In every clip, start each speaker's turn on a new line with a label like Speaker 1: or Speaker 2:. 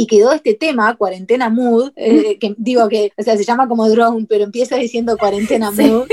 Speaker 1: Y quedó este tema, Cuarentena Mood, eh, que digo que, o sea, se llama como Drone, pero empieza diciendo Cuarentena Mood.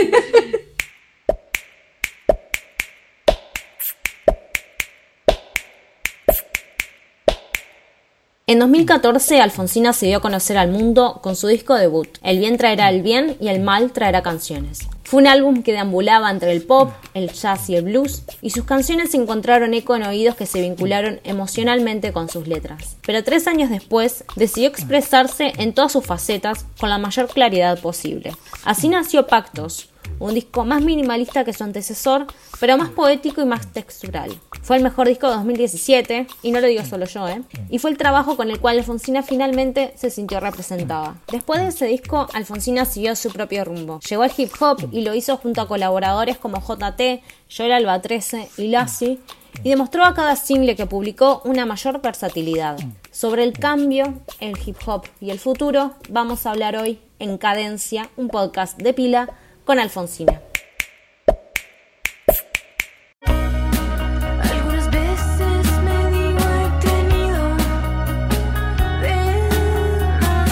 Speaker 2: En 2014, Alfonsina se dio a conocer al mundo con su disco debut, El bien traerá el bien y el mal traerá canciones. Fue un álbum que deambulaba entre el pop, el jazz y el blues, y sus canciones encontraron eco en oídos que se vincularon emocionalmente con sus letras. Pero tres años después, decidió expresarse en todas sus facetas con la mayor claridad posible. Así nació Pactos, un disco más minimalista que su antecesor, pero más poético y más textural. Fue el mejor disco de 2017, y no lo digo solo yo, ¿eh? Y fue el trabajo con el cual Alfonsina finalmente se sintió representada. Después de ese disco, Alfonsina siguió su propio rumbo. Llegó al hip hop y lo hizo junto a colaboradores como JT, Joel Alba 13 y Lassie, y demostró a cada single que publicó una mayor versatilidad. Sobre el cambio, el hip hop y el futuro, vamos a hablar hoy en Cadencia, un podcast de pila con Alfonsina.
Speaker 3: Algunas veces me digo he tenido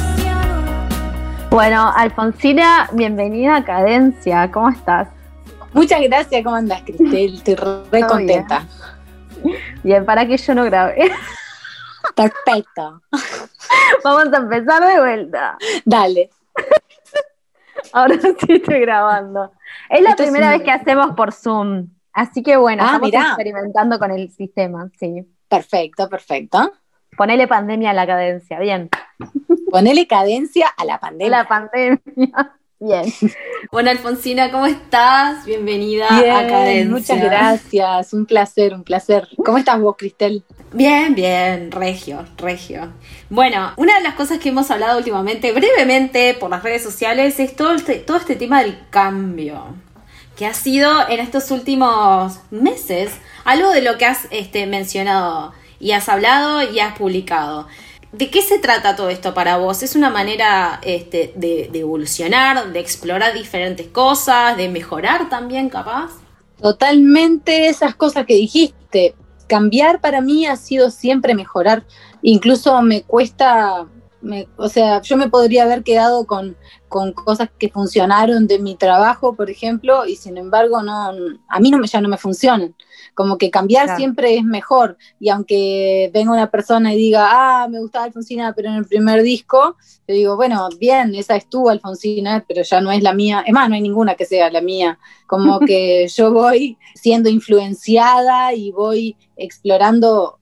Speaker 3: demasiado.
Speaker 4: Bueno, Alfonsina, bienvenida a Cadencia. ¿Cómo estás?
Speaker 1: Muchas gracias, ¿cómo andas, Cristel? Estoy re
Speaker 4: Todo
Speaker 1: contenta.
Speaker 4: Bien, para que yo no grabé.
Speaker 1: Perfecto.
Speaker 4: Vamos a empezar de vuelta.
Speaker 1: Dale.
Speaker 4: Ahora sí estoy grabando. Es la
Speaker 1: Esto es
Speaker 4: primera
Speaker 1: un-
Speaker 4: vez que hacemos por Zoom. Así que bueno,
Speaker 1: Ah,
Speaker 4: estamos
Speaker 1: mirá.
Speaker 4: experimentando con el sistema. Sí.
Speaker 1: Perfecto, perfecto.
Speaker 4: Ponele pandemia a la cadencia. Bien.
Speaker 1: Ponele cadencia a la
Speaker 4: De
Speaker 1: pandemia.
Speaker 4: la pandemia. Bien.
Speaker 2: Bueno, Alfonsina, ¿cómo estás? Bienvenida a
Speaker 1: Bien,
Speaker 2: Cadencia.
Speaker 1: muchas gracias. Un placer, un placer. ¿Cómo estás vos, Cristel?
Speaker 2: Bien, bien, regio, regio. Bueno, una de las cosas que hemos hablado últimamente, brevemente por las redes sociales, es todo este, todo este tema del cambio, que ha sido en estos últimos meses algo de lo que has este, mencionado y has hablado y has publicado. ¿De qué se trata todo esto para vos? ¿Es una manera este, de, evolucionar, de explorar diferentes cosas, de mejorar también capaz?
Speaker 1: Totalmente esas cosas que dijiste. Cambiar para mí ha sido siempre mejorar. Incluso me cuesta, o sea, yo me podría haber quedado con, con cosas que funcionaron de mi trabajo, por ejemplo, y sin embargo no, a mí no me, ya no me funcionan. Como que cambiar
Speaker 4: Claro.
Speaker 1: siempre es mejor. Y aunque venga una persona y diga, ah, me gustaba Alfonsina, pero en el primer disco, yo digo, bueno, bien, esa es tu Alfonsina, pero ya no es la mía. Es más, no hay ninguna que sea la mía. Como que yo voy siendo influenciada y voy explorando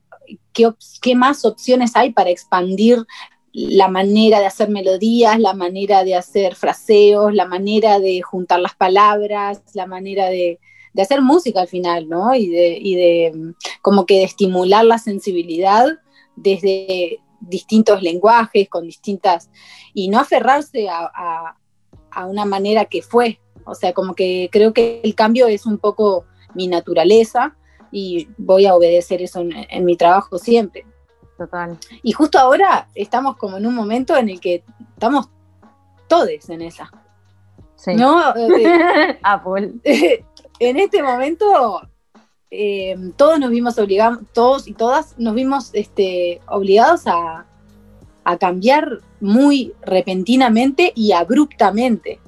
Speaker 1: qué más opciones hay para expandir la manera de hacer melodías, la manera de hacer fraseos, la manera de juntar las palabras, la manera de, hacer música al final, ¿no? Y de, y de como que de estimular la sensibilidad desde distintos lenguajes, con distintas, y no aferrarse a, una manera que fue. O sea, como que creo que el cambio es un poco mi naturaleza y voy a obedecer eso en mi trabajo siempre.
Speaker 4: Total.
Speaker 1: Y justo ahora estamos como en un momento en el que estamos todes en esa,
Speaker 4: Sí.
Speaker 1: ¿no? Eh,
Speaker 4: Apple.
Speaker 1: en este momento eh, todos nos vimos obligados, todos y todas nos vimos este, obligados a, a cambiar muy repentinamente y abruptamente.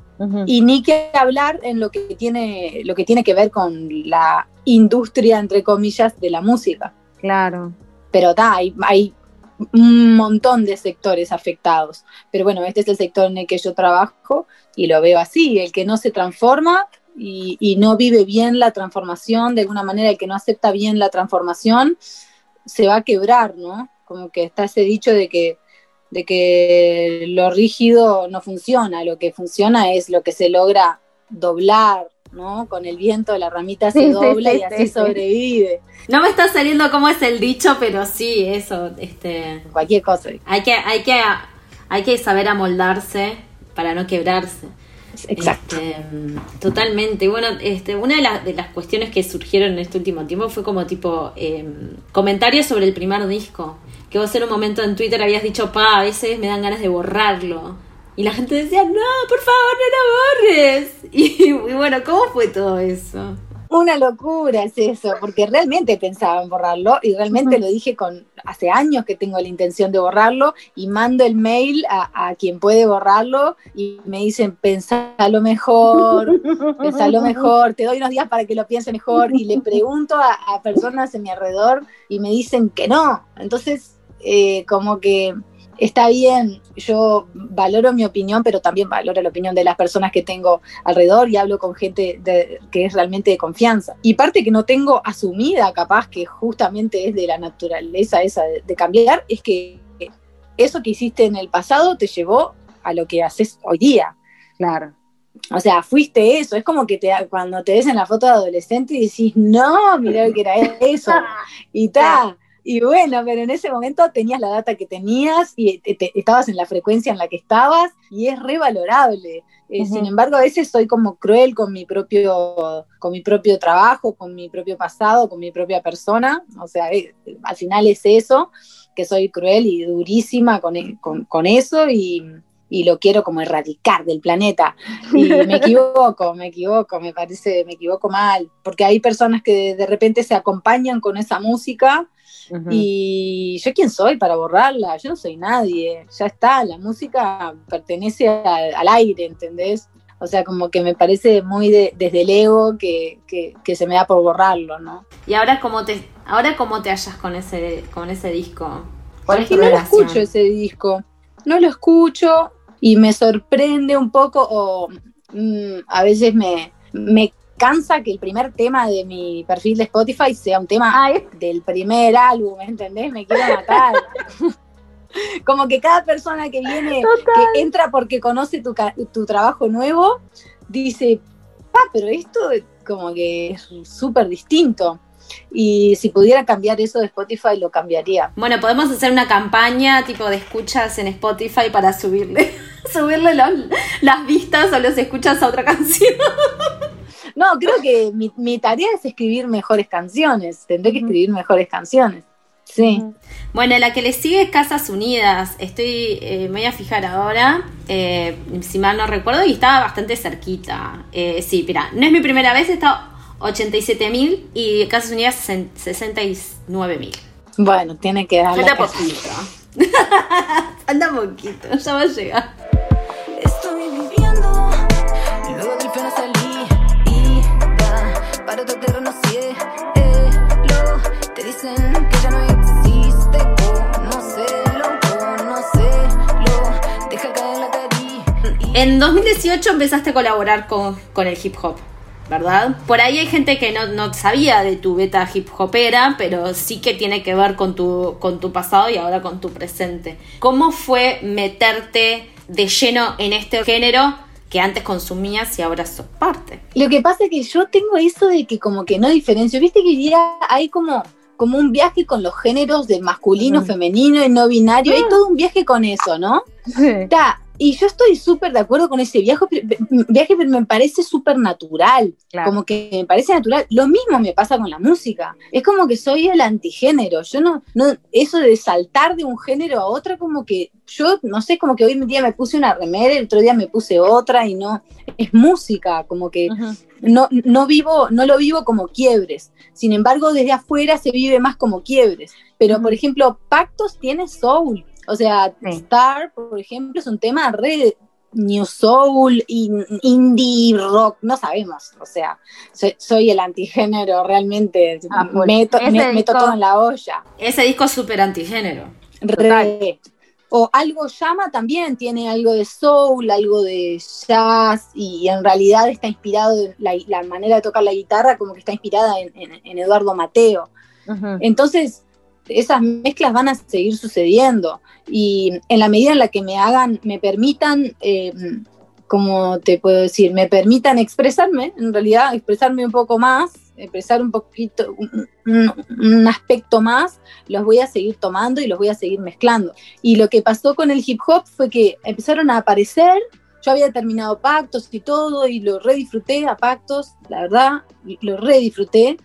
Speaker 1: Y ni que hablar en lo que tiene, lo que tiene que ver con la industria, entre comillas, de la música.
Speaker 4: Claro.
Speaker 1: Pero ta, hay, hay un montón de sectores afectados. Pero bueno, este es el sector en el que yo trabajo y lo veo así, el que no se transforma y, y no vive bien la transformación, de alguna manera el que no acepta bien la transformación, se va a quebrar, ¿no? Como que está ese dicho de que, de que lo rígido no funciona, lo que funciona es lo que se logra doblar, ¿no? Con el viento la ramita se
Speaker 4: Sí, sí,
Speaker 1: dobla
Speaker 4: sí,
Speaker 1: y así
Speaker 4: sí, sí.
Speaker 1: sobrevive.
Speaker 2: No me está saliendo cómo es el dicho, pero sí, eso, este,
Speaker 1: Cualquier cosa.
Speaker 2: hay que, hay que, hay que saber amoldarse para no quebrarse.
Speaker 1: Exacto.
Speaker 2: Este, totalmente. Bueno, este, una de, las- de las cuestiones que surgieron en este último tiempo fue como tipo eh, comentarios sobre el primer disco. Que vos en un momento en Twitter habías dicho, pa, a veces me dan ganas de borrarlo. Y la gente decía, no, por favor, no lo borres. Y, y bueno, ¿cómo fue todo eso?
Speaker 1: Una locura es eso, porque realmente pensaba en borrarlo y realmente lo dije con hace años que tengo la intención de borrarlo y mando el mail a, a quien puede borrarlo y me dicen pensalo mejor, pensalo mejor, te doy unos días para que lo piense mejor y le pregunto a, a personas en mi alrededor y me dicen que no. Entonces, eh, como que está bien, yo valoro mi opinión, pero también valoro la opinión de las personas que tengo alrededor y hablo con gente de- que es realmente de confianza. Y parte que no tengo asumida, capaz que justamente es de la naturaleza esa de, de cambiar, es que eso que hiciste en el pasado te llevó a lo que haces hoy día.
Speaker 4: Claro.
Speaker 1: O sea, fuiste eso. Es como que te, cuando te ves en la foto de adolescente y decís, no, mirá que era eso. Y ta. Y bueno, pero en ese momento tenías la data que tenías y te- te- estabas en la frecuencia en la que estabas y es revalorable. Eh,
Speaker 4: Ujú.
Speaker 1: Sin embargo, a veces soy como cruel con mi propio, con mi propio trabajo, con mi propio pasado, con mi propia persona. O sea, eh, al final es eso, que soy cruel y durísima con, e- con- con eso y, y lo quiero como erradicar del planeta. Y me equivoco, me equivoco, me parece, me equivoco mal, porque hay personas que de, de repente se acompañan con esa música Y yo quién soy para borrarla, yo no soy nadie, ya está, la música pertenece al, al aire, ¿entendés? O sea, como que me parece muy de- desde el ego que, que- que se me da por borrarlo, ¿no?
Speaker 2: Y ahora cómo te, ahora cómo te hallas con ese, con ese disco. ¿Cuál es tu
Speaker 1: no lo escucho ese disco, no lo escucho y me sorprende un poco o mm, a veces me, me cansa que el primer tema de mi perfil de Spotify sea un tema
Speaker 4: Ay,
Speaker 1: del primer álbum, ¿entendés? Me quiero matar. Como que cada persona que viene, que entra porque conoce tu, ca- tu trabajo nuevo, dice, pa, pero esto como que es súper distinto. Y si pudiera cambiar eso de Spotify, lo cambiaría.
Speaker 2: Bueno, podemos hacer una campaña tipo de escuchas en Spotify para subirle, subirle los- las vistas o los escuchas a otra canción.
Speaker 1: No, creo que mi, mi tarea es escribir mejores canciones. Tendré que escribir mejores canciones. Sí.
Speaker 2: Bueno, la que le sigue es Casas Unidas. Estoy, eh, me voy a fijar ahora, eh, si mal no recuerdo, y estaba bastante cerquita. Eh, sí, mira, no es mi primera vez, está 87.000 y Casas Unidas 69.000.
Speaker 1: Bueno, tiene que darle.
Speaker 2: Falta poquito. Falta poquito, ya va a llegar. En 2018 empezaste a colaborar con, con el hip hop, ¿verdad? Por ahí hay gente que no, no sabía de tu beta hip hopera, pero sí que tiene que ver con tu, con tu pasado y ahora con tu presente. ¿Cómo fue meterte de lleno en este género que antes consumías y ahora sos parte?
Speaker 1: Lo que pasa es que yo tengo eso de que como que no diferencio. Viste que día hay como, como un viaje con los géneros de masculino, femenino y no binario. Hay todo un viaje con eso, ¿no?
Speaker 4: sí.
Speaker 1: Ta, y yo estoy súper de acuerdo con ese viaje, viaje pero me parece súper natural.
Speaker 4: Claro.
Speaker 1: Como que me parece natural. Lo mismo me pasa con la música. Es como que soy el antigénero. Yo no, no, eso de saltar de un género a otro, como que yo, no sé, como que hoy en día me puse una remera, el otro día me puse otra y no, es música, como que no, no vivo, no lo vivo como quiebres. Sin embargo, desde afuera se vive más como quiebres. Pero, por ejemplo, Pactos tiene soul. O sea,
Speaker 4: Sí.
Speaker 1: Star, por ejemplo, es un tema re New Soul, in- indie rock, no sabemos. O sea, soy, soy el antigénero realmente.
Speaker 4: Ah,
Speaker 1: meto,
Speaker 4: ese
Speaker 1: me- meto
Speaker 4: disco-
Speaker 1: todo en la olla.
Speaker 2: Ese disco es súper antigénero.
Speaker 1: Re. O algo llama también, tiene algo de soul, algo de jazz, y en realidad está inspirado, la, la manera de tocar la guitarra como que está inspirada en, en- en Eduardo Mateo. Entonces, esas mezclas van a seguir sucediendo. Y en la medida en la que me hagan, me permitan, eh, como te puedo decir, me permitan expresarme, en realidad expresarme un poco más, expresar un poquito, un, aspecto más, los voy a seguir tomando y los voy a seguir mezclando. Y lo que pasó con el hip hop fue que empezaron a aparecer, yo había terminado pactos y todo, y lo redisfruté a pactos, la verdad, lo redisfruté.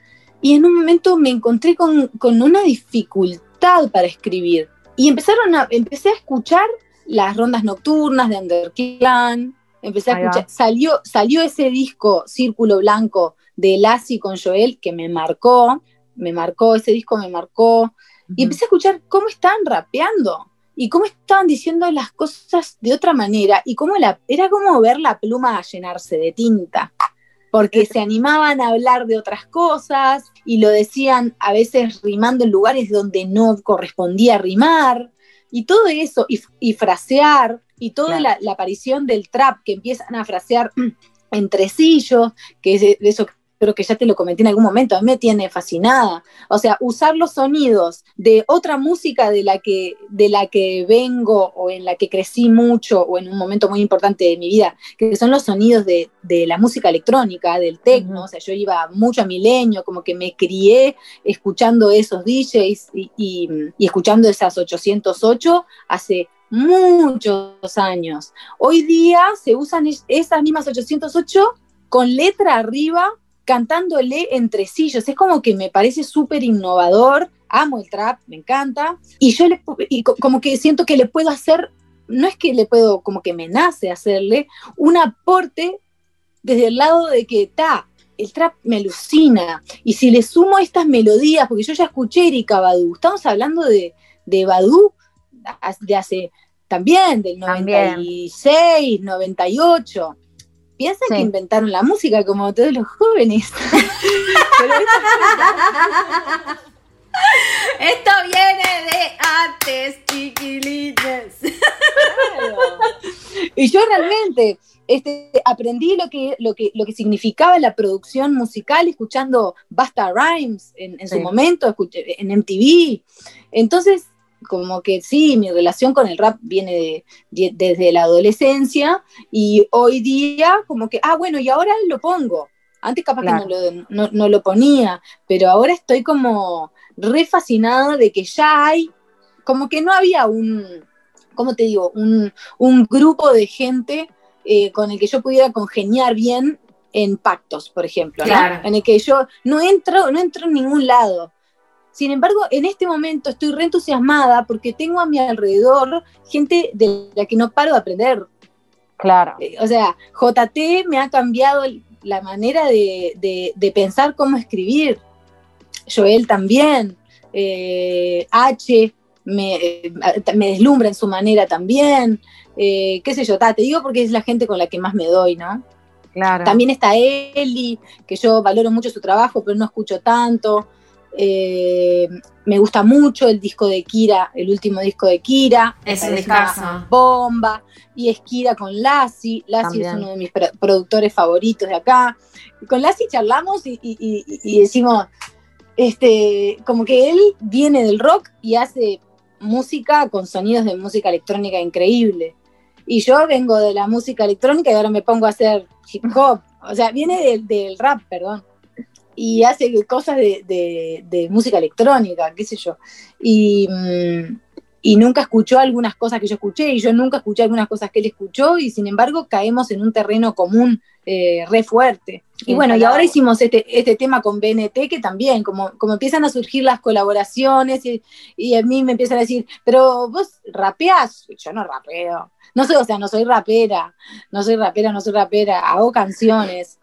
Speaker 1: Y en un momento me encontré con, con una dificultad para escribir. Y empezaron a, empecé a escuchar las rondas nocturnas de Underclan. Empecé a
Speaker 4: Ahí va.
Speaker 1: escuchar, salió, salió ese disco Círculo Blanco de Lassie con Joel que me marcó, me marcó, ese disco me marcó. Y empecé a escuchar cómo estaban rapeando y cómo estaban diciendo las cosas de otra manera y cómo la, era como ver la pluma llenarse de tinta, porque se animaban a hablar de otras cosas y lo decían a veces rimando en lugares donde no correspondía rimar y todo eso y, y frasear y toda
Speaker 4: Claro.
Speaker 1: la, la aparición del trap que empiezan a frasear entre sillos, que es de de eso creo que ya te lo comenté en algún momento, a mí me tiene fascinada. O sea, usar los sonidos de otra música de la que, de la que vengo o en la que crecí mucho o en un momento muy importante de mi vida, que son los sonidos de, de la música electrónica, del techno. O sea, yo iba mucho a Milenio, como que me crié escuchando esos DJs y, y- y escuchando esas 808 hace muchos años. Hoy día se usan es- esas mismas 808 con letra arriba cantándole entre sillos. Es como que me parece súper innovador. Amo el trap, me encanta. Y yo le, y co- como que siento que le puedo hacer, no es que le puedo, como que me nace hacerle un aporte desde el lado de que está, el trap me alucina. Y si le sumo estas melodías, porque yo ya escuché Erika Badu, estamos hablando de, de Badu de hace también, del
Speaker 4: También.
Speaker 1: 96, 98. Piensan
Speaker 4: Sí.
Speaker 1: que inventaron la música como todos los jóvenes. Pero
Speaker 2: Esto viene de antes, chiquilines.
Speaker 1: y yo realmente este, aprendí lo que, lo, que, lo que significaba la producción musical escuchando Basta Rhymes en, en su momento, escuché- en MTV. Entonces, como que sí, mi relación con el rap viene de- de- desde la adolescencia y hoy día como que, ah, bueno, y ahora lo pongo. Antes capaz
Speaker 4: Claro.
Speaker 1: que no lo, no- no lo ponía, pero ahora estoy como re fascinada de que ya hay, como que no había un, ¿cómo te digo? Un, un grupo de gente eh, con el que yo pudiera congeniar bien en pactos, por ejemplo, en el que yo no entro, no entro en ningún lado. Sin embargo, en este momento estoy re entusiasmada porque tengo a mi alrededor gente de la que no paro de aprender.
Speaker 4: Claro.
Speaker 1: Eh, O sea, JT me ha cambiado la manera de, de- de pensar cómo escribir. Joel también. Eh, H me, eh, me deslumbra en su manera también. Eh, qué sé yo, ta, te digo porque es la gente con la que más me doy, ¿no?
Speaker 4: Claro.
Speaker 1: También está Eli, que yo valoro mucho su trabajo, pero no escucho tanto. Eh, me gusta mucho el disco de Kira, el último disco de Kira.
Speaker 2: Es un discazo.
Speaker 1: Bomba. Y es Kira con Lassie. Lassie es uno de mis pro- productores favoritos de acá. Y con Lassie charlamos y- y decimos, este, como que él viene del rock y hace música con sonidos de música electrónica increíble. Y yo vengo de la música electrónica y ahora me pongo a hacer hip hop. O sea, viene del, del rap, perdón. Y hace cosas de, de- de música electrónica, qué sé yo. Y, mm, y nunca escuchó algunas cosas que yo escuché y yo nunca escuché algunas cosas que él escuchó y sin embargo caemos en un terreno común eh, re fuerte. Y bueno, y ahora hicimos este, este tema con BNT que también, como, como empiezan a surgir las colaboraciones y, y a mí me empiezan a decir, pero vos rapeás, yo no rapeo. No soy, o sea, no soy rapera, no soy rapera, no soy rapera, hago canciones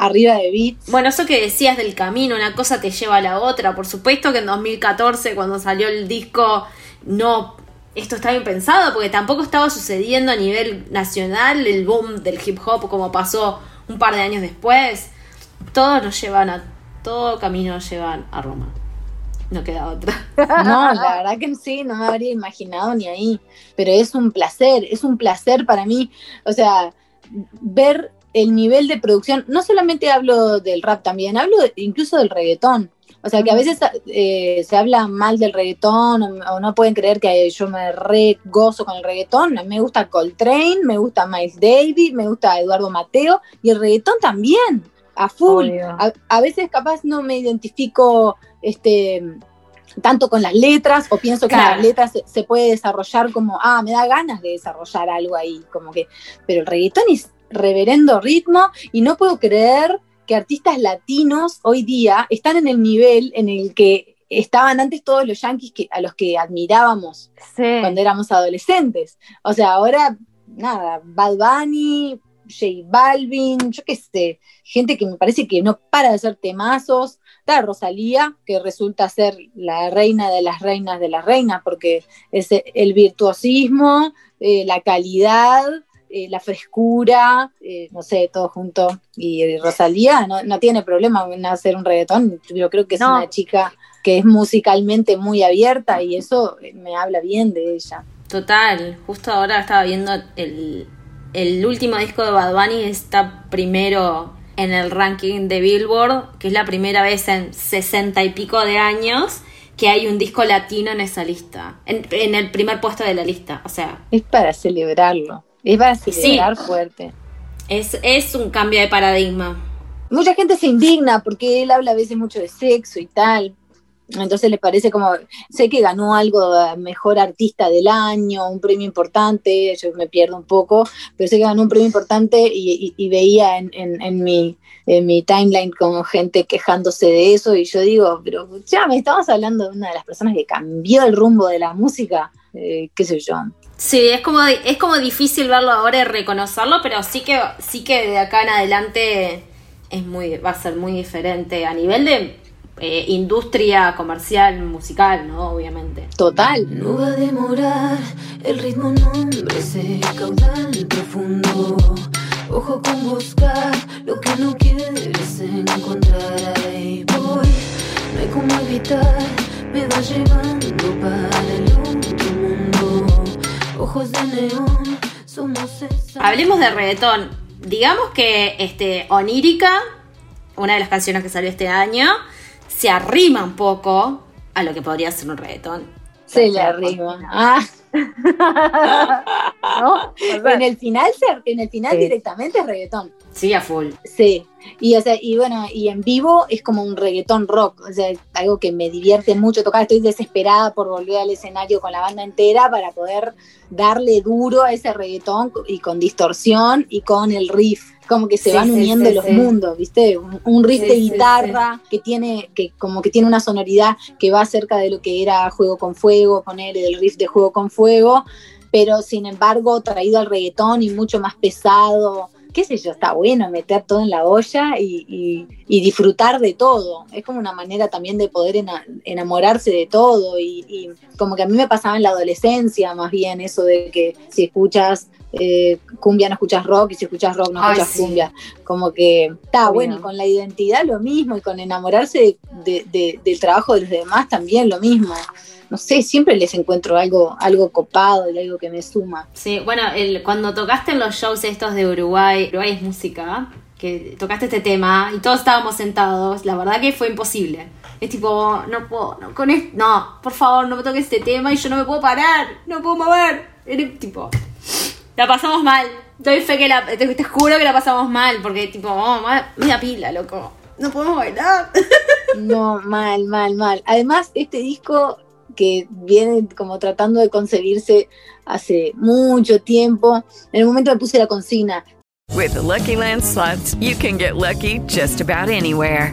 Speaker 1: arriba de beats.
Speaker 2: Bueno, eso que decías del camino, una cosa te lleva a la otra. Por supuesto que en 2014, cuando salió el disco, no. Esto está bien pensado, porque tampoco estaba sucediendo a nivel nacional el boom del hip hop como pasó un par de años después. Todos nos llevan a. Todo camino nos llevan a Roma. no queda otra.
Speaker 1: No, la verdad que sí, no me habría imaginado ni ahí. Pero es un placer, es un placer para mí. O sea, ver el nivel de producción, no solamente hablo del rap también, hablo de- incluso del reggaetón. O sea, que a veces eh, se habla mal del reggaetón o, o no pueden creer que yo me re gozo con el reggaetón. Me gusta Coltrane, me gusta Miles Davis, me gusta Eduardo Mateo y el reggaetón también, a full. A, a veces capaz no me identifico este tanto con las letras o pienso que
Speaker 2: Claro.
Speaker 1: las letras se, se puede desarrollar como, ah, me da ganas de desarrollar algo ahí, como que, pero el reggaetón es reverendo ritmo y no puedo creer que artistas latinos hoy día están en el nivel en el que estaban antes todos los yankees que, a los que admirábamos
Speaker 4: Sí.
Speaker 1: cuando éramos adolescentes. O sea, ahora, nada, Bad Bunny, J Balvin, yo qué sé, gente que me parece que no para de hacer temazos. Rosalía, que resulta ser la reina de las reinas de las reinas, porque es el virtuosismo, eh, la calidad, eh, la frescura, eh, no sé, todo junto. Y, Rosalía no, no tiene problema en hacer un reggaetón. Yo creo que es
Speaker 4: No.
Speaker 1: una chica que es musicalmente muy abierta y eso eh, me habla bien de ella.
Speaker 2: Total, justo ahora estaba viendo el, el último disco de Bad Bunny está primero en el ranking de Billboard, que es la primera vez en sesenta y pico de años que hay un disco latino en esa lista, en, en el primer puesto de la lista. O sea,
Speaker 1: Es para celebrarlo, es para
Speaker 2: Sí.
Speaker 1: fuerte.
Speaker 2: es, es un cambio de paradigma.
Speaker 1: Mucha gente se indigna porque él habla a veces mucho de sexo y tal. Entonces le parece como, sé que ganó algo de mejor artista del año, un premio importante, yo me pierdo un poco, pero sé que ganó un premio importante y, y- y veía en, en- en mi, en mi timeline como gente quejándose de eso y yo digo, pero ya me estamos hablando de una de las personas que cambió el rumbo de la música, eh, qué sé yo.
Speaker 2: Sí, es como, es como difícil verlo ahora y reconocerlo, pero sí que, sí que de acá en adelante es muy, va a ser muy diferente a nivel de eh, industria comercial, musical, ¿no? Obviamente.
Speaker 1: Total.
Speaker 3: No va a demorar, el ritmo nombre ese caudal profundo. Ojo con buscar lo que no quieres encontrar. Ahí voy, no hay como evitar, me va llevando para el. Ojos de neón, somos esa.
Speaker 2: Hablemos de reggaetón. Digamos que este Onírica, una de las canciones que salió este año, se arrima un poco a lo que podría ser un reggaetón.
Speaker 1: Se le arriba. Ah,
Speaker 4: ¿No? O sea,
Speaker 1: en el final, se- en el final
Speaker 4: Sí.
Speaker 1: directamente es reggaetón.
Speaker 2: Sí, a full.
Speaker 1: Sí, y, o sea, y bueno, y en vivo es como un reggaetón rock, o sea, es algo que me divierte mucho tocar, estoy desesperada por volver al escenario con la banda entera para poder darle duro a ese reggaetón y con distorsión y con el riff, como que se
Speaker 2: Sí,
Speaker 1: van
Speaker 2: sí,
Speaker 1: uniendo
Speaker 2: sí,
Speaker 1: los mundos, ¿viste? Un, un riff de guitarra que tiene, que como que tiene una sonoridad que va cerca de lo que era Juego con Fuego, poner el riff de Juego con Fuego, pero sin embargo traído al reggaetón y mucho más pesado. Qué sé yo, está bueno meter todo en la olla y, y- disfrutar de todo. Es como una manera también de poder ena- enamorarse de todo y, y como que a mí me pasaba en la adolescencia más bien eso de que si escuchas eh, cumbia no escuchas rock y si escuchas rock no escuchas
Speaker 2: sí.
Speaker 1: cumbia. Como que está bueno y con la identidad lo mismo y con enamorarse de- de- del trabajo de los demás también lo mismo. No sé, siempre les encuentro algo, algo copado y algo que me suma.
Speaker 2: Sí, bueno, el, cuando tocaste en los shows estos de Uruguay, Uruguay es música, que tocaste este tema y todos estábamos sentados, la verdad que fue imposible. Es tipo, no puedo, no, con esto, no, por favor, no me toques este tema y yo no me puedo parar, no puedo mover. Era tipo, la pasamos mal. Doy fe que la, te, te juro que la pasamos mal, porque tipo, oh, media pila, loco. No podemos bailar.
Speaker 1: No, mal, mal, mal. Además, este disco que viene como tratando de concebirse hace mucho tiempo, en el momento me puse la consigna,
Speaker 5: With the Lucky Land slots, you can get lucky just about anywhere.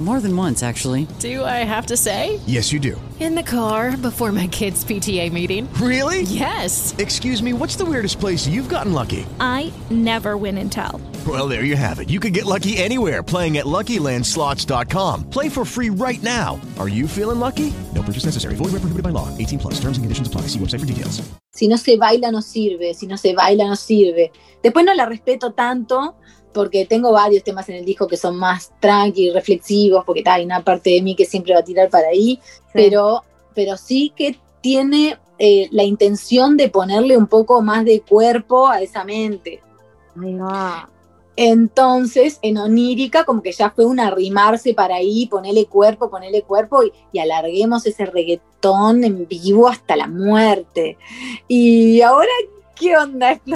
Speaker 6: More than once, actually.
Speaker 5: Do I have to say?
Speaker 7: Yes, you do.
Speaker 5: In the car before my kids' PTA meeting.
Speaker 7: Really?
Speaker 5: Yes.
Speaker 7: Excuse me, what's the weirdest place you've gotten lucky?
Speaker 8: I never win and tell.
Speaker 7: Well, there you have it. You can get lucky anywhere playing at LuckyLandSlots.com. Play for free right now. Are you feeling lucky? No purchase necessary. Void where prohibited by law. 18 plus. Terms and conditions apply. See website for details.
Speaker 1: Si no se baila, no sirve. Si no se baila, no sirve. Después no la respeto tanto porque tengo varios temas en el disco que son más tranqui, reflexivos, porque hay una parte de mí que siempre va a tirar para ahí, pero, pero sí que tiene eh, la intención de ponerle un poco más de cuerpo a esa mente. Entonces, en onírica, como que ya fue un arrimarse para ahí, ponerle cuerpo, ponerle cuerpo y, y alarguemos ese reggaetón en vivo hasta la muerte. Y ahora, ¿qué onda?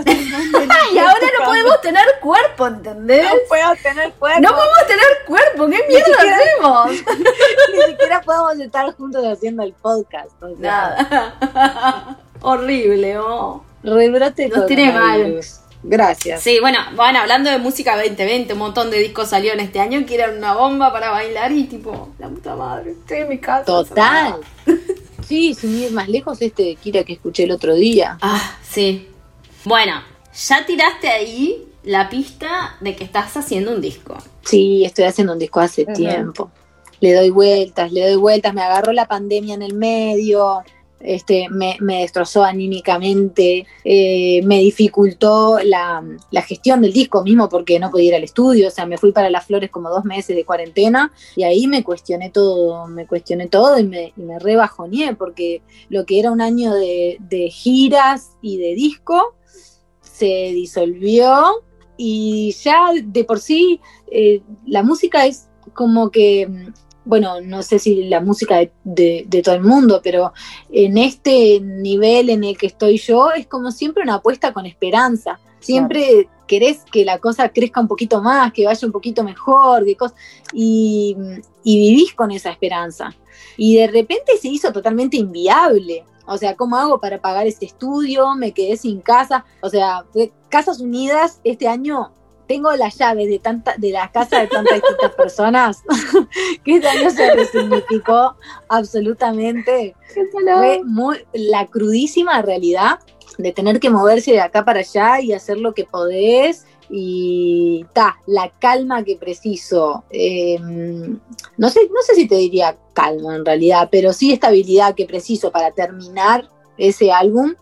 Speaker 4: Y ahora no podemos tener cuerpo, ¿entendés?
Speaker 1: No puedo tener cuerpo.
Speaker 4: No podemos tener cuerpo, ¿qué mierda
Speaker 1: siquiera-
Speaker 4: hacemos?
Speaker 1: Ni siquiera podemos estar juntos haciendo el podcast. O sea,
Speaker 4: Nada. Horrible, oh.
Speaker 1: Rebrote
Speaker 4: Nos tiene mal.
Speaker 1: Gracias.
Speaker 4: Sí, bueno, bueno, hablando de música 2020, un montón de discos salieron este año que eran una bomba para bailar y tipo, la puta madre, estoy en mi casa.
Speaker 1: Total. Sí, sin ir más lejos, este de Kira que escuché el otro día.
Speaker 4: Ah, sí. Bueno, ya tiraste ahí la pista de que estás haciendo un disco.
Speaker 1: Sí, estoy haciendo un disco hace tiempo. Le doy vueltas, le doy vueltas, me agarró la pandemia en el medio, este, me, me destrozó anímicamente, eh, me dificultó la, la gestión del disco mismo porque no podía ir al estudio, o sea, me fui para las flores como dos meses de cuarentena y ahí me cuestioné todo, me cuestioné todo y me, y me rebajoneé porque lo que era un año de, de giras y de disco se disolvió y ya de por sí eh, la música es como que, mm, bueno, no sé si la música de, de- de todo el mundo, pero en este nivel en el que estoy yo es como siempre una apuesta con esperanza. Siempre querés que la cosa crezca un poquito más, que vaya un poquito mejor, que y vivís con esa esperanza. Y de repente se hizo totalmente inviable. O sea, ¿cómo hago para pagar este estudio? Me quedé sin casa. O sea, Casas Unidas este año tengo las llaves de tanta, de la casa de tantas distintas personas que este año se resignificó absolutamente. Fue muy la crudísima realidad de tener que moverse de acá para allá y hacer lo que podés y ta, la calma que preciso. Eh, no, sé, no sé si te diría calma en realidad, pero sí estabilidad que preciso para terminar ese álbum.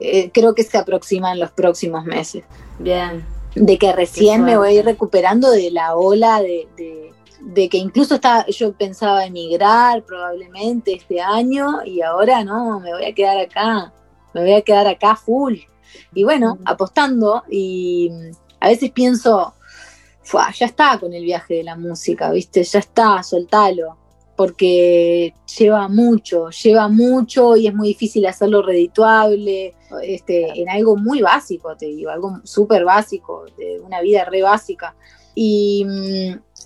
Speaker 1: eh, creo que se aproxima en los próximos meses.
Speaker 4: Bien.
Speaker 1: De que recién me voy a ir recuperando de la ola de, de- de que incluso está, yo pensaba emigrar probablemente este año y ahora no, me voy a quedar acá, me voy a quedar acá full. Y bueno, apostando y a veces pienso, "Fua, ya está con el viaje de la música, ¿viste? Ya está, soltalo. Porque lleva mucho, lleva mucho y es muy difícil hacerlo redituable, este, en algo muy básico, te digo, algo súper básico, de una vida re básica. Y,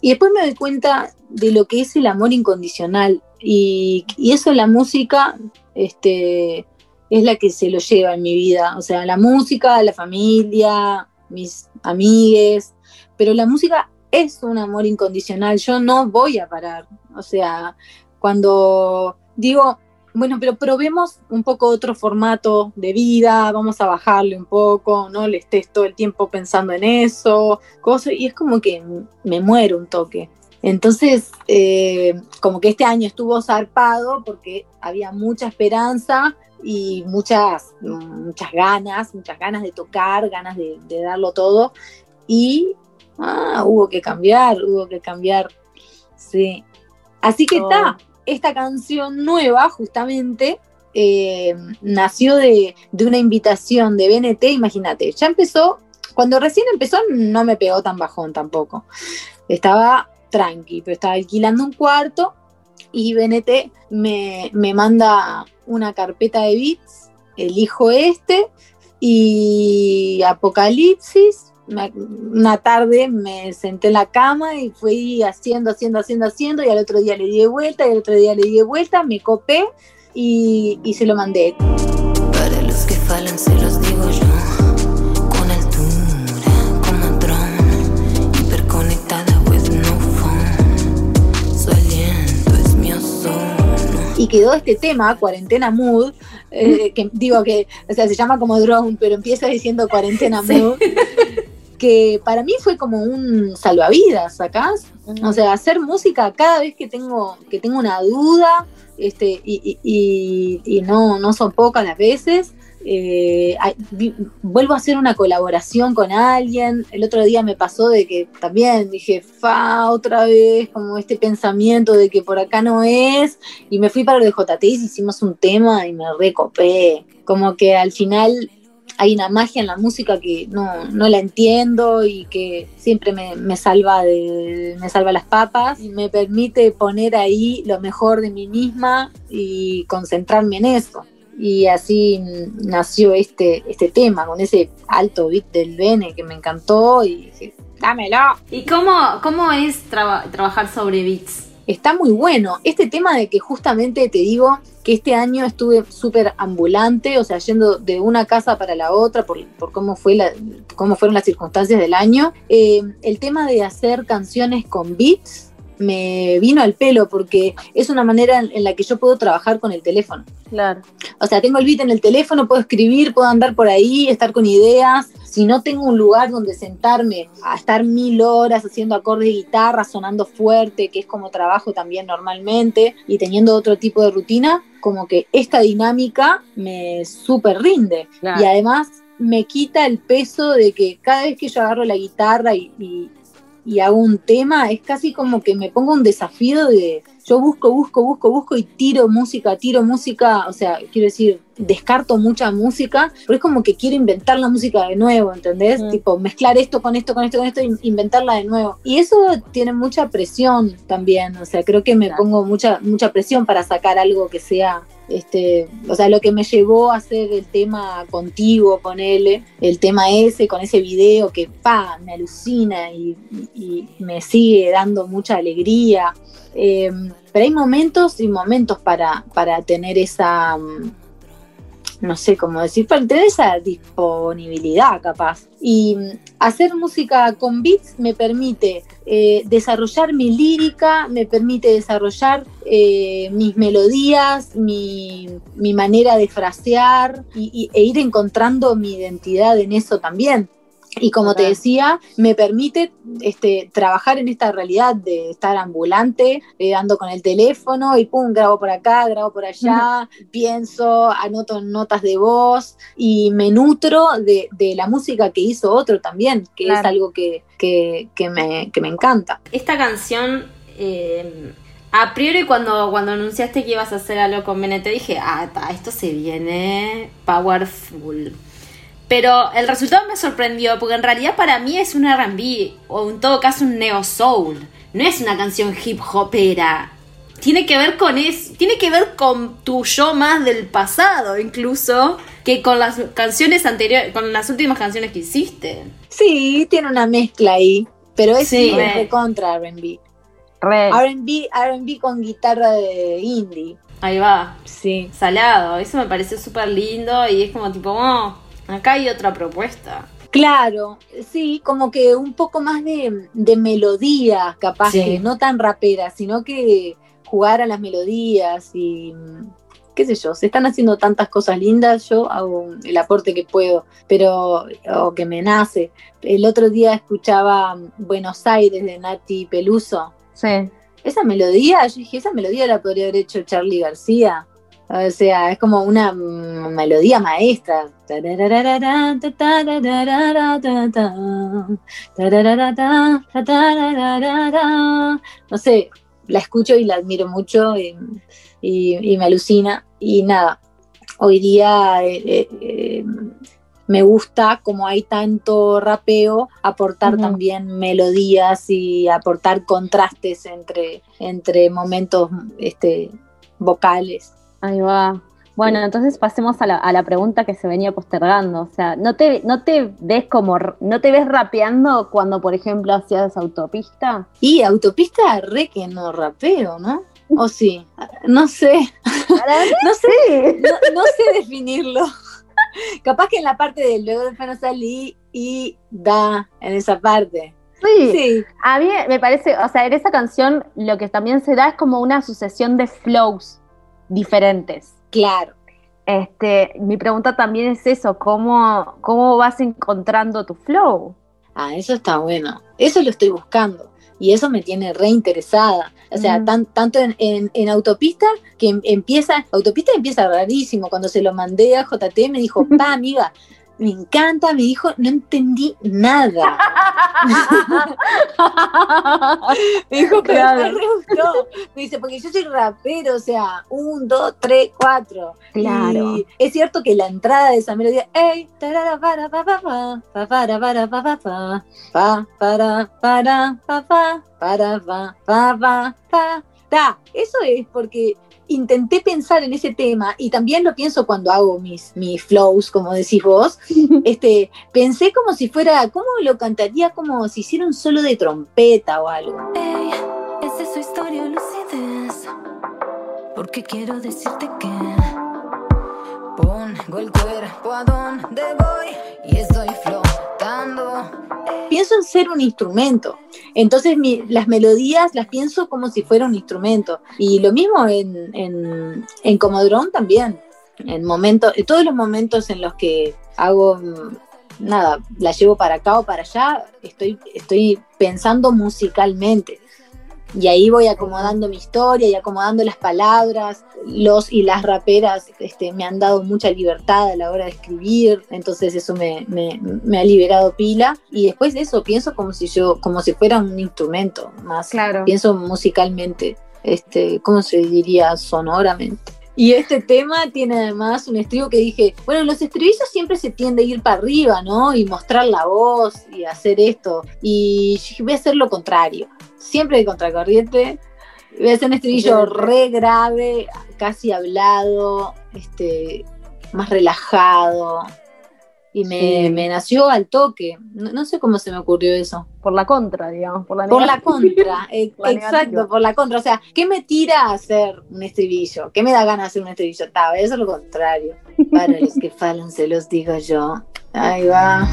Speaker 1: y después me doy cuenta de lo que es el amor incondicional. Y, y eso la música este, es la que se lo lleva en mi vida. O sea, la música, la familia, mis amigues. Pero la música es un amor incondicional. Yo no voy a parar. O sea, cuando digo, bueno, pero probemos un poco otro formato de vida, vamos a bajarle un poco, no le estés todo el tiempo pensando en eso, cosas, y es como que me muero un toque. Entonces, eh, como que este año estuvo zarpado porque había mucha esperanza y muchas, muchas ganas, muchas ganas de tocar, ganas de, de darlo todo, y ah, hubo que cambiar, hubo que cambiar, sí. Así que está, esta canción nueva justamente eh, nació de, de una invitación de BNT, imagínate, ya empezó, cuando recién empezó no me pegó tan bajón tampoco, estaba tranqui, pero estaba alquilando un cuarto y BNT me, me manda una carpeta de beats, elijo este y Apocalipsis. Una tarde me senté en la cama y fui haciendo, haciendo, haciendo, haciendo y al otro día le di vuelta y al otro día le di vuelta, me copé y, y se lo mandé.
Speaker 3: Para los que falan se los digo yo.
Speaker 1: Y quedó este tema, Cuarentena Mood, eh, que digo que, o sea, se llama como drone, pero empieza diciendo Cuarentena Mood, que para mí fue como un salvavidas, ¿sacás? O sea, hacer música cada vez que tengo, que tengo una duda, este, y, y- y- y no, no son pocas las veces, eh, vi- vuelvo a hacer una colaboración con alguien. El otro día me pasó de que también dije, fa, otra vez, como este pensamiento de que por acá no es. Y me fui para de JT hicimos un tema y me recopé. Como que al final hay una magia en la música que no, no la entiendo y que siempre me, me salva de, me salva las papas y me permite poner ahí lo mejor de mí misma y concentrarme en eso. Y así nació este, este tema, con ese alto beat del Bene que me encantó y dije, dámelo.
Speaker 4: ¿Y cómo, cómo es traba- trabajar sobre beats?
Speaker 1: Está muy bueno. Este tema de que justamente te digo que este año estuve súper ambulante, o sea, yendo de una casa para la otra por, por cómo, fue la, cómo fueron las circunstancias del año. Eh, el tema de hacer canciones con beats me vino al pelo porque es una manera en, la que yo puedo trabajar con el teléfono.
Speaker 9: Claro.
Speaker 1: O sea, tengo el beat en el teléfono, puedo escribir, puedo andar por ahí, estar con ideas. Si no tengo un lugar donde sentarme a estar mil horas haciendo acordes de guitarra, sonando fuerte, que es como trabajo también normalmente, y teniendo otro tipo de rutina, como que esta dinámica me súper rinde.
Speaker 9: Claro.
Speaker 1: Y además me quita el peso de que cada vez que yo agarro la guitarra y, y- y hago un tema, es casi como que me pongo un desafío de yo busco, busco, busco, busco y tiro música, tiro música, o sea, quiero decir, descarto mucha música, pero es como que quiero inventar la música de nuevo, ¿entendés?
Speaker 9: Mm.
Speaker 1: Tipo, mezclar esto con esto, con esto, con esto, e inventarla de nuevo. Y eso tiene mucha presión también, o sea, creo que me
Speaker 9: Claro.
Speaker 1: pongo mucha, mucha presión para sacar algo que sea este, o sea, lo que me llevó a hacer el tema contigo, con él, el tema ese, con ese video que pa, me alucina y, me sigue dando mucha alegría. Eh, pero hay momentos y momentos para, para tener esa, mm, no sé cómo decir, para tener esa disponibilidad capaz. Y mm, hacer música con beats me permite eh, desarrollar mi lírica, me permite desarrollar eh, mis melodías, mi, mi manera de frasear y, y- e ir encontrando mi identidad en eso también. Y como te decía, me permite este, trabajar en esta realidad de estar ambulante, eh, ando con el teléfono y pum, grabo por acá, grabo por allá, pienso, anoto notas de voz y me nutro de, de la música que hizo otro también, que es algo que, que, que me, que me encanta.
Speaker 4: Esta canción, eh, a priori cuando, cuando anunciaste que ibas a hacer algo con BNT, dije, ah, ta, esto se viene powerful. Pero el resultado me sorprendió, porque en realidad para mí es un RB, o en todo caso un neo soul. No es una canción hip hopera. Tiene que ver con es, tiene que ver con tu yo más del pasado, incluso, que con las canciones anteriores, con las últimas canciones que hiciste.
Speaker 1: Sí, tiene una mezcla ahí, pero es
Speaker 4: Sí.
Speaker 1: contra R&B. R&B, R&B con guitarra de indie.
Speaker 4: Ahí va.
Speaker 1: Sí.
Speaker 4: salado. Eso me pareció súper lindo y es como tipo, oh, acá hay otra propuesta.
Speaker 1: Claro, sí, como que un poco más de, de melodía, capaz,
Speaker 4: Sí.
Speaker 1: que no tan rapera, sino que jugar a las melodías y mm, qué sé yo, se están haciendo tantas cosas lindas, yo hago el aporte que puedo, pero o que me nace. El otro día escuchaba mm, Buenos Aires de Nati Peluso.
Speaker 9: Sí.
Speaker 1: Esa melodía, yo dije, esa melodía la podría haber hecho Charlie García. O sea, es como una melodía maestra. No sé, la escucho y la admiro mucho y, y- y me alucina. Y nada, hoy día eh, eh, eh, me gusta como hay tanto rapeo, aportar también melodías y aportar contrastes entre, entre momentos este, vocales.
Speaker 9: Ahí va. Bueno, entonces pasemos a la, a la pregunta que se venía postergando. O sea, ¿no te, no te ves como, no te ves rapeando cuando, por ejemplo, hacías autopista?
Speaker 1: Y autopista re que no rapeo, ¿no? ¿O sí? No sé, no sé, no, no sé definirlo. Capaz que en la parte del luego de no salí y da en esa parte.
Speaker 9: Sí,
Speaker 1: Sí,
Speaker 9: a mí me parece, o sea, en esa canción lo que también se da es como una sucesión de flows diferentes.
Speaker 1: claro.
Speaker 9: Este, mi pregunta también es eso, ¿cómo, cómo vas encontrando tu flow?
Speaker 1: Ah, eso está bueno. Eso lo estoy buscando. Y eso me tiene reinteresada. O sea, tan- tanto en, en- en autopista que em- empieza, autopista empieza rarísimo. Cuando se lo mandé a JT me dijo, pa, amiga, me encanta, me dijo, no entendí nada. Me dijo, pero
Speaker 9: Claro.
Speaker 1: me re gustó. Me dice, porque yo soy rapero, o sea, un, dos, tres, cuatro.
Speaker 9: Claro.
Speaker 1: Y es cierto que la entrada de esa melodía, ey, tarara, para, pa, pa, pa, pa, para, para, pa, pa, pa, pa, para, para, pa, pa, para, pa, pa, pa, pa. Da, eso es porque intenté pensar en ese tema y también lo pienso cuando hago mis, mis flows, como decís vos. Este, pensé como si fuera, ¿cómo lo cantaría? Como si hiciera un solo de trompeta o algo.
Speaker 3: Ey, esa es su historia, lucidez. Porque quiero decirte que pongo el cuerpo a donde voy y estoy flotando.
Speaker 1: Pienso en ser un instrumento. Entonces las melodías las pienso como si fuera un instrumento. Y lo mismo en, en, en Comodrón también. En momentos, en todos los momentos en los que hago mm, nada, la llevo para acá o para allá, estoy, estoy pensando musicalmente. Y ahí voy acomodando mi historia y acomodando las palabras. Los y las raperas este, me han dado mucha libertad a la hora de escribir, entonces eso me, me- me ha liberado pila. Y después de eso pienso como si yo, como si fuera un instrumento más.
Speaker 9: Claro.
Speaker 1: Pienso musicalmente, este, ¿cómo se diría? Sonoramente. Y este tema tiene además un estribo que dije, bueno, los estribillos siempre se tiende a ir para arriba, ¿no? Y mostrar la voz y hacer esto. Y yo voy a hacer lo contrario. Siempre de contracorriente. Voy a hacer un estribillo re grave, casi hablado, este, más relajado. Y me,
Speaker 9: Sí.
Speaker 1: me nació al toque. No, no sé cómo se me ocurrió eso.
Speaker 9: Por la contra, digamos, por la
Speaker 1: Por la contra, eh,
Speaker 9: La
Speaker 1: exacto,
Speaker 9: negativa.
Speaker 1: por la contra. O sea, ¿qué me tira a hacer un estribillo? ¿Qué me da ganas de hacer un estribillo? Ta, voy a hacer lo contrario. Para los que falan, se los digo yo. Ahí va.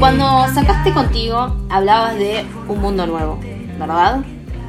Speaker 4: Cuando sacaste contigo, hablabas de un mundo nuevo, ¿verdad?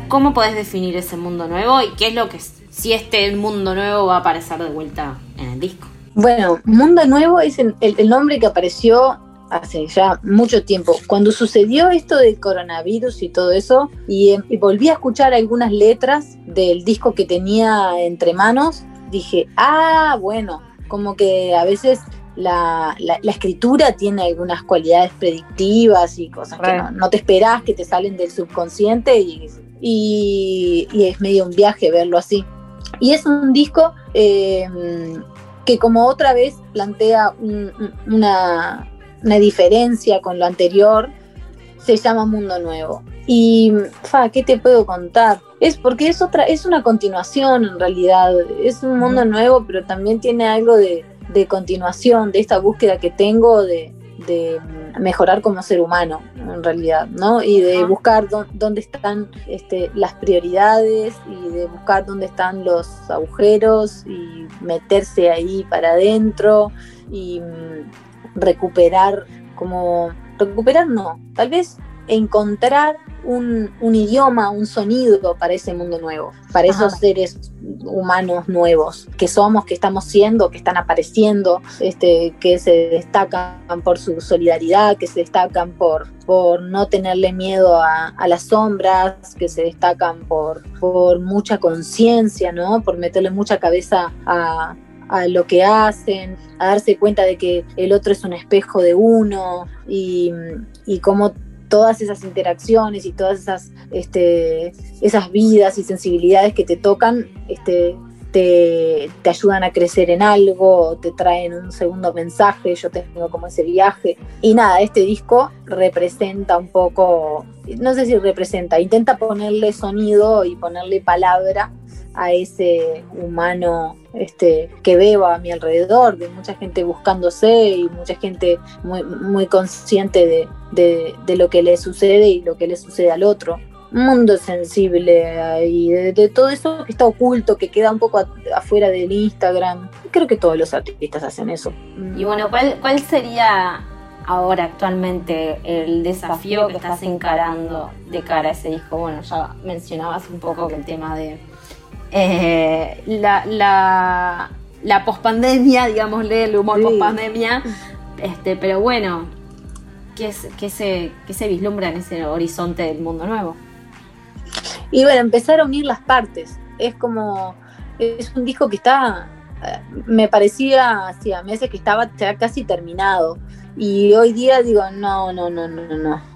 Speaker 4: ¿Cómo podés definir ese mundo nuevo y qué es lo que, si este mundo nuevo va a aparecer de vuelta en el disco?
Speaker 1: Bueno, Mundo Nuevo es el, nombre que apareció hace ya mucho tiempo. Cuando sucedió esto del coronavirus y todo eso, y volví a escuchar algunas letras del disco que tenía entre manos, dije, ah, bueno, como que a veces la, la- la escritura tiene algunas cualidades predictivas y cosas que
Speaker 9: Re.
Speaker 1: no, no te esperás, que te salen del subconsciente y, y- y es medio un viaje verlo así. Y es un disco eh, que como otra vez plantea un- una, una diferencia con lo anterior, se llama Mundo Nuevo. Y, fa, ¿qué te puedo contar? Es porque es otra, es una continuación en realidad. Es un mundo nuevo, pero también tiene algo de, de continuación, de esta búsqueda que tengo de, de mejorar como ser humano, en realidad, ¿no? Y de buscar dó- dónde están este, las prioridades y de buscar dónde están los agujeros y meterse ahí para adentro y mm, recuperar como recuperar no, tal vez encontrar un, un idioma, un sonido para ese mundo nuevo, para
Speaker 9: Ajá.
Speaker 1: esos seres humanos nuevos que somos, que estamos siendo, que están apareciendo, este, que se destacan por su solidaridad, que se destacan por, por no tenerle miedo a, a las sombras, que se destacan por, por mucha conciencia, ¿no? por meterle mucha cabeza a, a lo que hacen, a darse cuenta de que el otro es un espejo de uno y, y cómo todas esas interacciones y todas esas, este, esas vidas y sensibilidades que te tocan este, te, te ayudan a crecer en algo, te traen un segundo mensaje, yo tengo como ese viaje. Y nada, este disco representa un poco, no sé si representa, intenta ponerle sonido y ponerle palabra a ese humano este, que veo a mi alrededor, de mucha gente buscándose y mucha gente muy, muy consciente de, de, lo que le sucede y lo que le sucede al otro un mundo sensible y de, todo eso que está oculto, que queda un poco afuera del Instagram. Creo que todos los artistas hacen eso.
Speaker 4: Y bueno, ¿cuál, cuál sería ahora actualmente el desafío que estás encarando de cara a ese disco? Bueno, ya mencionabas un poco que el tema de eh, la, la, la pospandemia, digámosle, el humor sí. pospandemia, este, pero bueno, ¿qué, es, qué, se, ¿qué se vislumbra en ese horizonte del mundo nuevo?
Speaker 1: Y bueno, empezar a unir las partes. Es como, es un disco que está, me parecía hacía meses que estaba ya casi terminado. Y hoy día digo, no, no, no, no, no.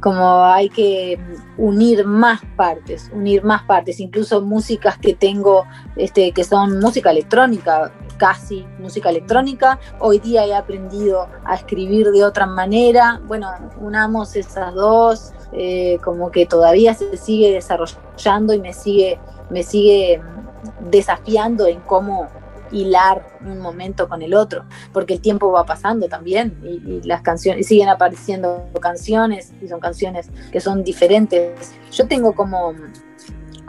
Speaker 1: Como hay que unir más partes, unir más partes, incluso músicas que tengo, este, que son música electrónica, casi música electrónica. Hoy día he aprendido a escribir de otra manera. Bueno, unamos esas dos, eh, como que todavía se sigue desarrollando y me sigue, me sigue desafiando en cómo hilar un momento con el otro, porque el tiempo va pasando también y, y las canciones, y siguen apareciendo canciones y son canciones que son diferentes. Yo tengo como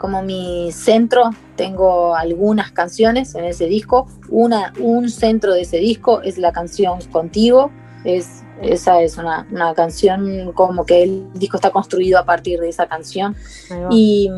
Speaker 1: como mi centro, tengo algunas canciones en ese disco. Una, un centro de ese disco es la canción Contigo. Es, esa es una, una canción como que el disco está construido a partir de esa canción. Y,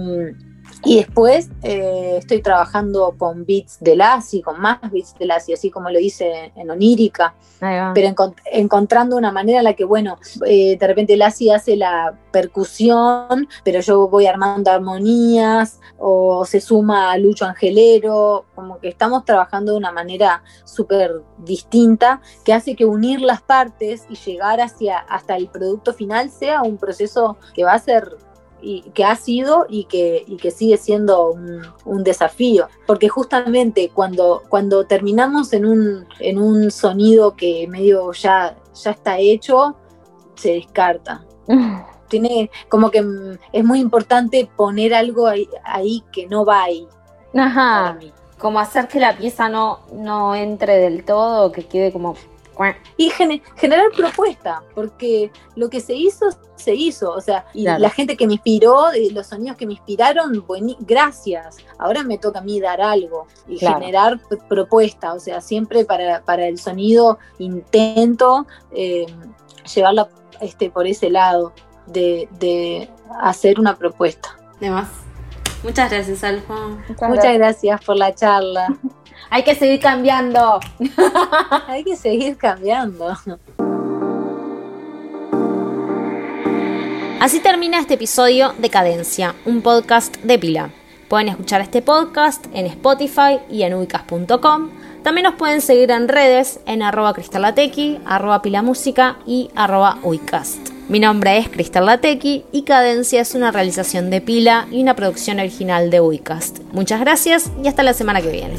Speaker 1: y, después eh, estoy trabajando con beats de Lassie, con más beats de Lassie, así como lo hice en Onírica, pero encont encontrando una manera en la que, bueno, eh, de repente Lassie hace la percusión, pero yo voy armando armonías, o se suma a Lucho Angelero, como que estamos trabajando de una manera súper distinta, que hace que unir las partes y llegar hacia, hasta el producto final sea un proceso que va a ser y que ha sido y que, y que sigue siendo un, un, desafío. Porque justamente cuando, cuando terminamos en un, en un sonido que medio ya, ya está hecho, se descarta. Tiene como que es muy importante poner algo ahí, ahí que no va ahí.
Speaker 4: Ajá. Como hacer que la pieza no, no entre del todo, que quede como
Speaker 1: y gener generar propuesta, porque lo que se hizo, se hizo. O sea, y claro. la gente que me inspiró, los sonidos que me inspiraron, gracias. Ahora me toca a mí dar algo y claro. generar propuesta. O sea, siempre para, para el sonido intento eh, llevarla este, por ese lado de, de hacer una propuesta.
Speaker 4: De más. Muchas gracias, Alfa.
Speaker 1: Muchas, Muchas gracias por la charla.
Speaker 4: Hay que seguir cambiando.
Speaker 1: Hay que seguir cambiando.
Speaker 2: Así termina este episodio de Cadencia, un podcast de Pila. Pueden escuchar este podcast en Spotify y en ubicas.com. También nos pueden seguir en redes en arroba cristalatequi, arroba pilamúsica y arroba uicast. Mi nombre es Cristal Latequi y Cadencia es una realización de Pila y una producción original de Uicast. Muchas gracias y hasta la semana que viene.